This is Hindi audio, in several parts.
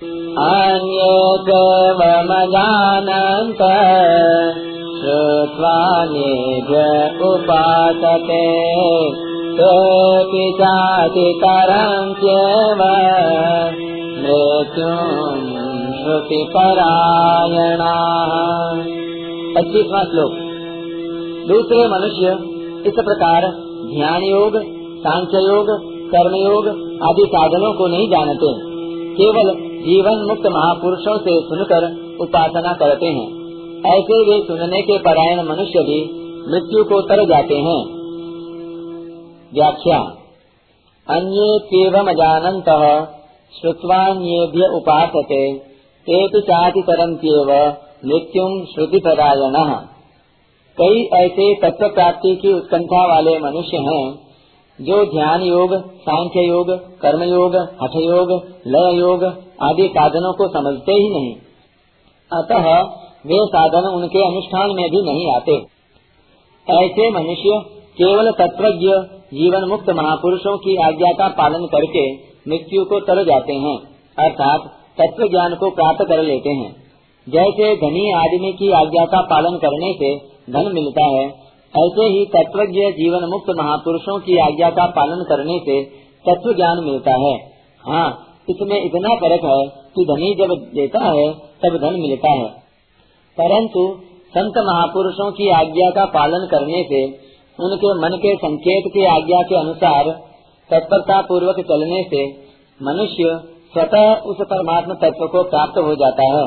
अन्ये देवमजानन्त श्रुत्वा निज उपासते तेऽपि चातितरन्त्येव मृत्युम् श्रुतिपरायणाः। पच्चीसवां श्लोक दूसरे मनुष्य, इस प्रकार ध्यान योग सांख्य योग कर्म योग आदि साधनों को नहीं जानते। केवल जीवन मुक्त महापुरुषों से सुनकर उपासना करते हैं। ऐसे वे सुनने के परायण मनुष्य भी मृत्यु को तर जाते हैं। व्याख्या। अन्ये केवम जानत श्रुवान्येभ्य उपासते ते तरंत्येव मृत्युम श्रुति परायण कई ऐसे तत्व प्राप्ति की उत्कंठा वाले मनुष्य हैं जो ध्यान योग, सांख्य योग, कर्म योग, हठ योग, लय योग आदि साधनों को समझते ही नहीं। अतः वे साधन उनके अनुष्ठान में भी नहीं आते। ऐसे मनुष्य केवल तत्वज्ञ जीवन मुक्त महापुरुषों की आज्ञा का पालन करके मृत्यु को तर जाते हैं, अर्थात तत्व ज्ञान को प्राप्त कर लेते हैं। जैसे धनी आदमी की आज्ञा का पालन करने से धन मिलता है ऐसे ही तत्वज्ञ जीवन मुक्त महापुरुषों की आज्ञा का पालन करने से तत्व ज्ञान मिलता है। हाँ इसमें इतना फ़र्क है कि धनी जब देता है, तब धन मिलता है। परंतु संत महापुरुषों की आज्ञा का पालन करने से उनके मन के संकेत की आज्ञा के अनुसार तत्परता पूर्वक चलने से मनुष्य स्वतः उस परमात्मा तत्व को प्राप्त हो जाता है,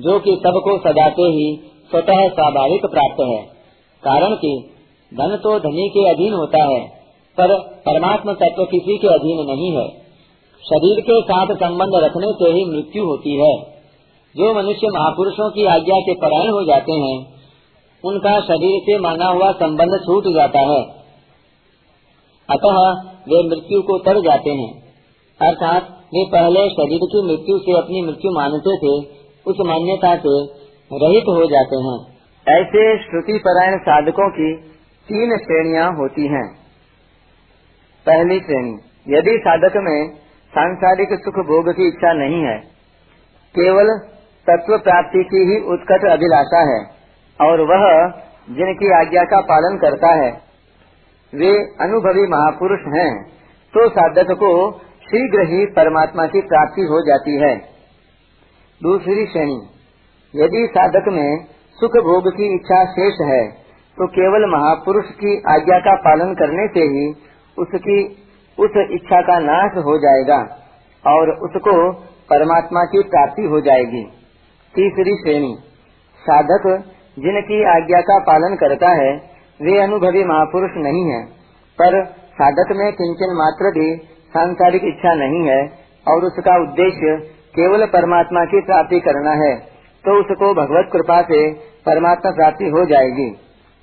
जो कि सबको सजाते ही स्वतः स्वाभाविक प्राप्त है। कारण कि धन तो धनी के अधीन होता है, पर परमात्मा तत्व किसी के अधीन नहीं है। शरीर के साथ संबंध रखने से ही मृत्यु होती है। जो मनुष्य महापुरुषों की आज्ञा के परायण हो जाते हैं, उनका शरीर से माना हुआ संबंध छूट जाता है। अतः वे मृत्यु को तर जाते हैं। अर्थात वे पहले शरीर की मृत्यु से अपनी मृत्यु मानते थे, उस मान्यता से रहित हो जाते हैं। ऐसे श्रुति परायण साधकों की तीन श्रेणियाँ होती हैं। पहली श्रेणी, यदि साधक में सांसारिक सुख भोग की इच्छा नहीं है, केवल तत्व प्राप्ति की ही उत्कट अभिलाषा है और वह जिनकी आज्ञा का पालन करता है, वे अनुभवी महापुरुष हैं तो साधक को शीघ्र ही परमात्मा की प्राप्ति हो जाती है। दूसरी श्रेणी, यदि साधक में सुख भोग की इच्छा शेष है तो केवल महापुरुष की आज्ञा का पालन करने से ही उसकी, उस इच्छा का नाश हो जाएगा और उसको परमात्मा की प्राप्ति हो जाएगी। तीसरी श्रेणी। साधक जिनकी आज्ञा का पालन करता है, वे अनुभवी महापुरुष नहीं है, पर साधक में किंचन मात्र भी सांसारिक इच्छा नहीं है और उसका उद्देश्य केवल परमात्मा की प्राप्ति करना है। तो उसको भगवत कृपा से परमात्मा प्राप्ति हो जाएगी।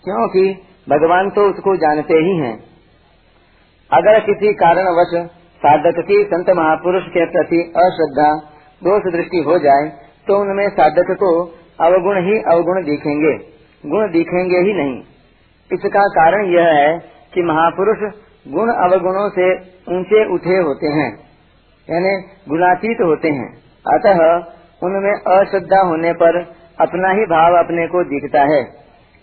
क्योंकि भगवान तो उसको जानते ही हैं। अगर किसी कारणवश साधक की संत महापुरुष के प्रति अश्रद्धा, दोष दृष्टि हो जाए तो उनमें साधक को अवगुण ही अवगुण दिखेंगे। गुण दिखेंगे ही नहीं। इसका कारण यह है कि महापुरुष गुण अवगुणों से ऊँचे उठे होते हैं, यानी गुणातीत होते हैं। अतः उनमें अश्रद्धा होने पर अपना ही भाव अपने को दिखता है।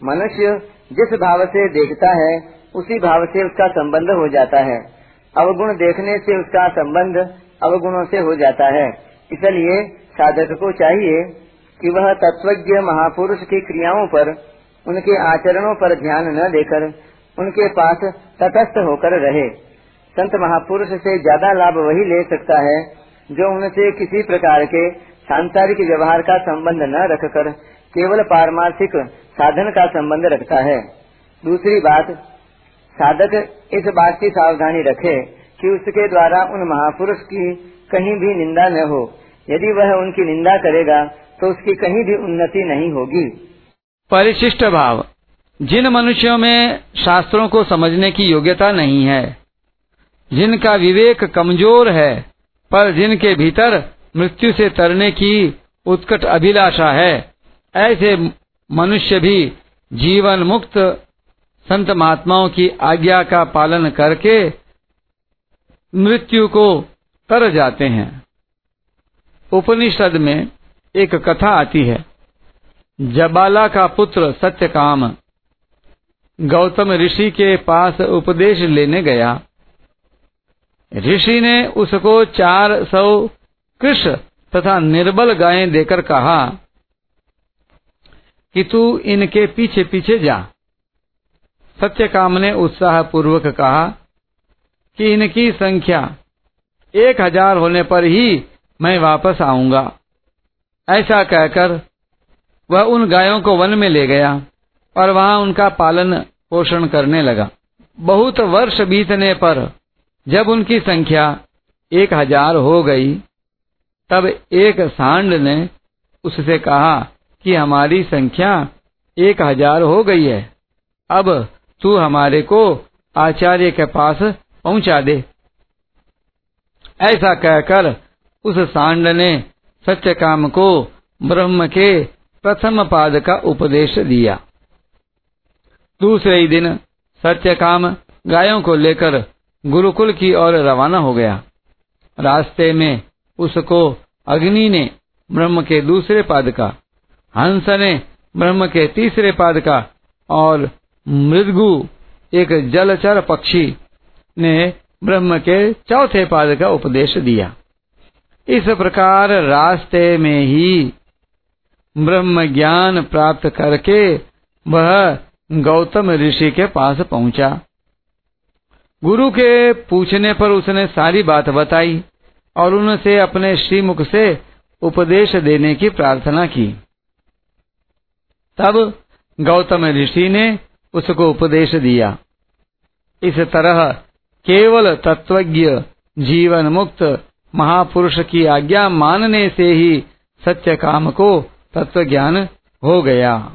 मनुष्य जिस भाव से देखता है, उसी भाव से उसका संबंध हो जाता है। अवगुण देखने से उसका संबंध अवगुणों से हो जाता है। इसलिए साधक को चाहिए कि वह तत्वज्ञ महापुरुष की क्रियाओं पर, उनके आचरणों पर ध्यान न देकर, उनके पास तटस्थ होकर रहे। संत महापुरुष से ज़्यादा लाभ वही ले सकता है, जो उनसे किसी प्रकार के सांसारिक व्यवहार का संबंध न रखकर केवल पारमार्थिक साधन का संबंध रखता है। दूसरी बात, साधक इस बात की सावधानी रखे कि उसके द्वारा उन महापुरुष की कहीं भी निंदा न हो। यदि वह उनकी निंदा करेगा तो उसकी कहीं भी उन्नति नहीं होगी। परिशिष्ट भाव। जिन मनुष्यों में शास्त्रों को समझने की योग्यता नहीं है, जिनका विवेक कमज़ोर है, पर जिनके भीतर मृत्यु से तरने की उत्कट अभिलाषा है। ऐसे मनुष्य भी जीवन मुक्त संत महात्माओं की आज्ञा का पालन करके मृत्यु को तर जाते हैं। उपनिषद में एक कथा आती है, जबाला का पुत्र सत्यकाम गौतम ऋषि के पास उपदेश लेने गया। ऋषि ने उसको चार सौ कृष तथा निर्बल गायें देकर कहा, कि तू इनके पीछे पीछे जा सत्यकाम ने उत्साह पूर्वक कहा कि इनकी संख्या एक हज़ार होने पर ही मैं वापस आऊँगा। ऐसा कहकर वह उन गायों को वन में ले गया और वहाँ उनका पालन पोषण करने लगा। बहुत वर्ष बीतने पर जब उनकी संख्या एक हज़ार हो गई तब एक सांड ने उससे कहा कि हमारी संख्या एक हज़ार हो गई है। अब तू हमारे को आचार्य के पास पहुँचा दे। ऐसा कहकर उस सांड ने सत्य काम को ब्रह्म के प्रथम पाद का उपदेश दिया। दूसरे ही दिन सत्य काम गायों को लेकर गुरुकुल की ओर रवाना हो गया। रास्ते में उसको अग्नि ने ब्रह्म के दूसरे पाद का, हंस ने ब्रह्म के तीसरे पाद का, और मृदगु, एक जलचर पक्षी ने ब्रह्म के चौथे पाद का उपदेश दिया। इस प्रकार रास्ते में ही ब्रह्म ज्ञान प्राप्त करके वह गौतम ऋषि के पास पहुँचा। गुरु के पूछने पर उसने सारी बात बताई। और उनसे अपने श्रीमुख से उपदेश देने की प्रार्थना की। तब गौतम ऋषि ने उसको उपदेश दिया। इस तरह केवल तत्वज्ञ जीवन मुक्त महापुरुष की आज्ञा मानने से ही सत्य काम को तत्व ज्ञान हो गया।